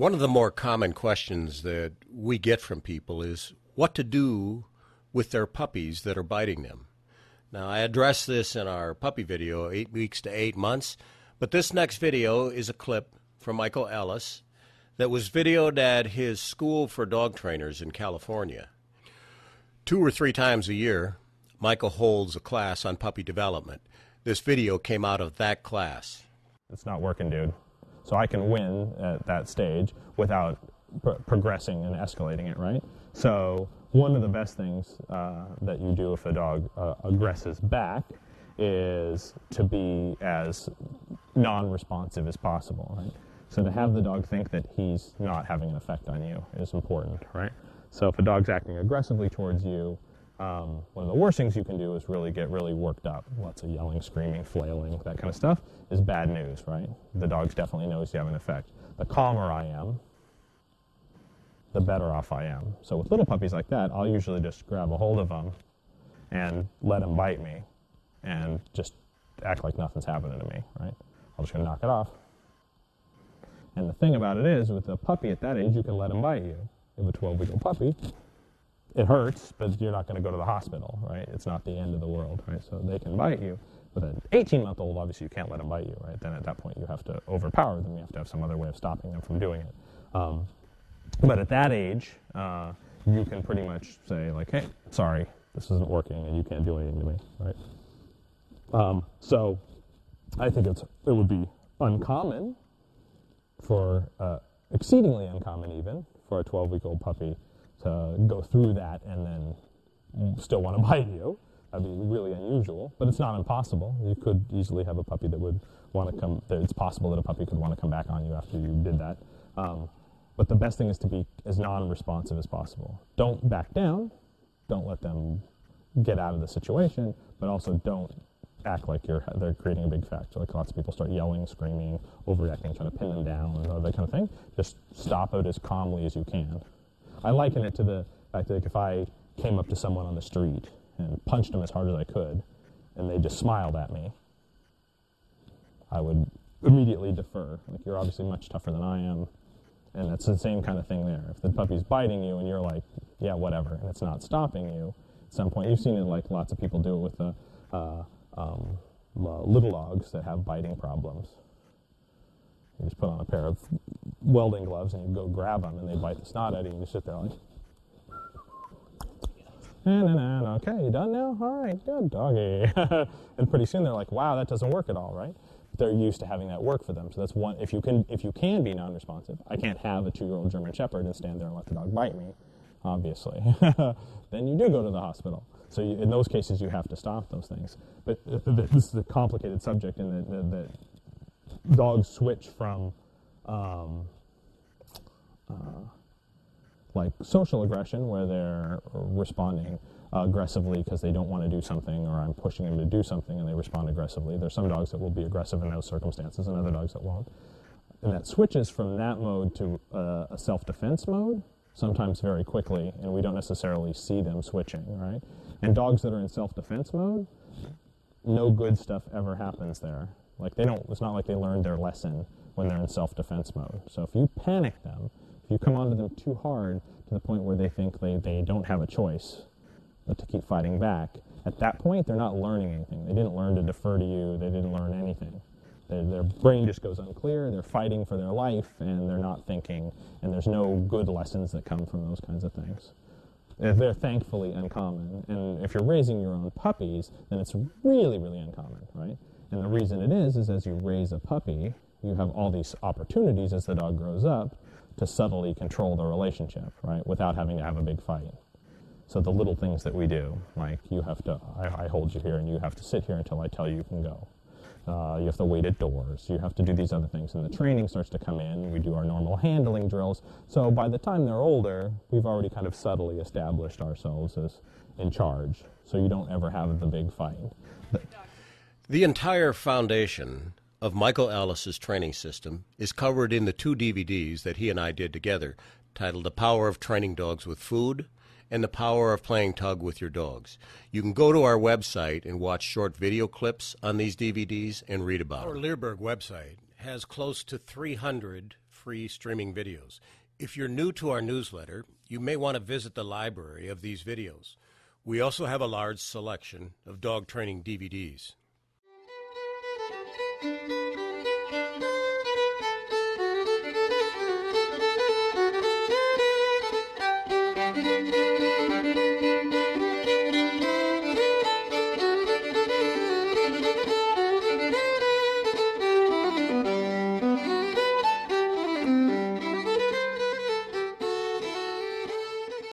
One of the more common questions that we get from people is what to do with their puppies that are biting them. Now, I addressed this in our puppy video, eight weeks to eight months, but this next video is a clip from Michael Ellis that was videoed at his school for dog trainers in California. Two or three times a year, Michael holds a class on puppy development. This video came out of that class. It's not working, dude. So I can win at that stage without pr- progressing and escalating it, right? So one of the best things uh, that you do if a dog uh, aggresses back is to be as non-responsive as possible, right? So to have the dog think that he's not having an effect on you is important, right? So if a dog's acting aggressively towards you, um, one of the worst things you can do is really get really worked up. Lots of yelling, screaming, flailing, that kind of stuff is bad news, right? The dog definitely knows you have an effect. The calmer I am, the better off I am. So with little puppies like that, I'll usually just grab a hold of them and let them bite me and just act like nothing's happening to me, right? I'm just gonna knock it off. And the thing about it is, with a puppy at that age, you can let them bite you. If a 12 week old puppy, it hurts, but you're not going to go to the hospital, right? It's not the end of the world, right? So they can bite you. With an 18 month old, obviously you can't let them bite you, right? Then at that point you have to overpower them. You have to have some other way of stopping them from doing it. Um, but at that age, uh, you can pretty much say like, "Hey, sorry, this isn't working, and you can't do anything to me," right? Um, so I think it's it would be uncommon for uh, exceedingly uncommon even for a 12 week old puppy to go through that and then still want to bite you. That'd be really unusual, but it's not impossible. You could easily have a puppy that would want to come. It's possible that a puppy could want to come back on you after you did that. Um, but the best thing is to be as non-responsive as possible. Don't back down. Don't let them get out of the situation, but also don't act like you're they're creating a big factor. Like lots of people start yelling, screaming, overreacting, trying to pin them down, and that kind of thing. Just stop it as calmly as you can. I liken it to the fact that if I came up to someone on the street and punched them as hard as I could, and they just smiled at me, I would immediately defer. Like you're obviously much tougher than I am, and it's the same kind of thing there. If the puppy's biting you and you're like, yeah, whatever, and it's not stopping you, at some point you've seen it like lots of people do it with the uh, um, uh, little dogs that have biting problems. You just put on a pair of welding gloves and you go grab them and they bite the snot out of you and you sit there like, and, and, and, okay, you done now? All right, good doggy. and pretty soon they're like, wow, that doesn't work at all, right? They're used to having that work for them. So that's one, if you can, if you can be non-responsive, I can't have a two-year-old German Shepherd and stand there and let the dog bite me, obviously. then you do go to the hospital. So you, in those cases, you have to stop those things. But this is a complicated subject in that, that dogs switch from um, uh, like social aggression, where they're responding aggressively because they don't want to do something, or I'm pushing them to do something and they respond aggressively. There's some dogs that will be aggressive in those circumstances, and other dogs that won't. And that switches from that mode to uh, a self defense mode, sometimes very quickly, and we don't necessarily see them switching, right? And dogs that are in self defense mode, no good stuff ever happens there. Like they don't, it's not like they learned their lesson when they're in self defense mode. So if you panic them, if you come onto them too hard to the point where they think they, they don't have a choice but to keep fighting back, at that point they're not learning anything. They didn't learn to defer to you, they didn't learn anything. Their, their brain just goes unclear, they're fighting for their life, and they're not thinking, and there's no good lessons that come from those kinds of things. They're thankfully uncommon. And if you're raising your own puppies, then it's really, really uncommon, right? And the reason it is, is as you raise a puppy, you have all these opportunities as the dog grows up to subtly control the relationship, right, without having to have a big fight. So the little things that we do, like you have to, I, I hold you here and you have to sit here until I tell you you can go. Uh, you have to wait at doors. You have to do these other things. And the training starts to come in. We do our normal handling drills. So by the time they're older, we've already kind of subtly established ourselves as in charge. So you don't ever have the big fight. The entire foundation of Michael Ellis's training system is covered in the two DVDs that he and I did together, titled The Power of Training Dogs with Food and the power of playing tug with your dogs. You can go to our website and watch short video clips on these DVDs and read about our them. Our Leerburg website has close to 300 free streaming videos. If you're new to our newsletter, you may want to visit the library of these videos. We also have a large selection of dog training DVDs.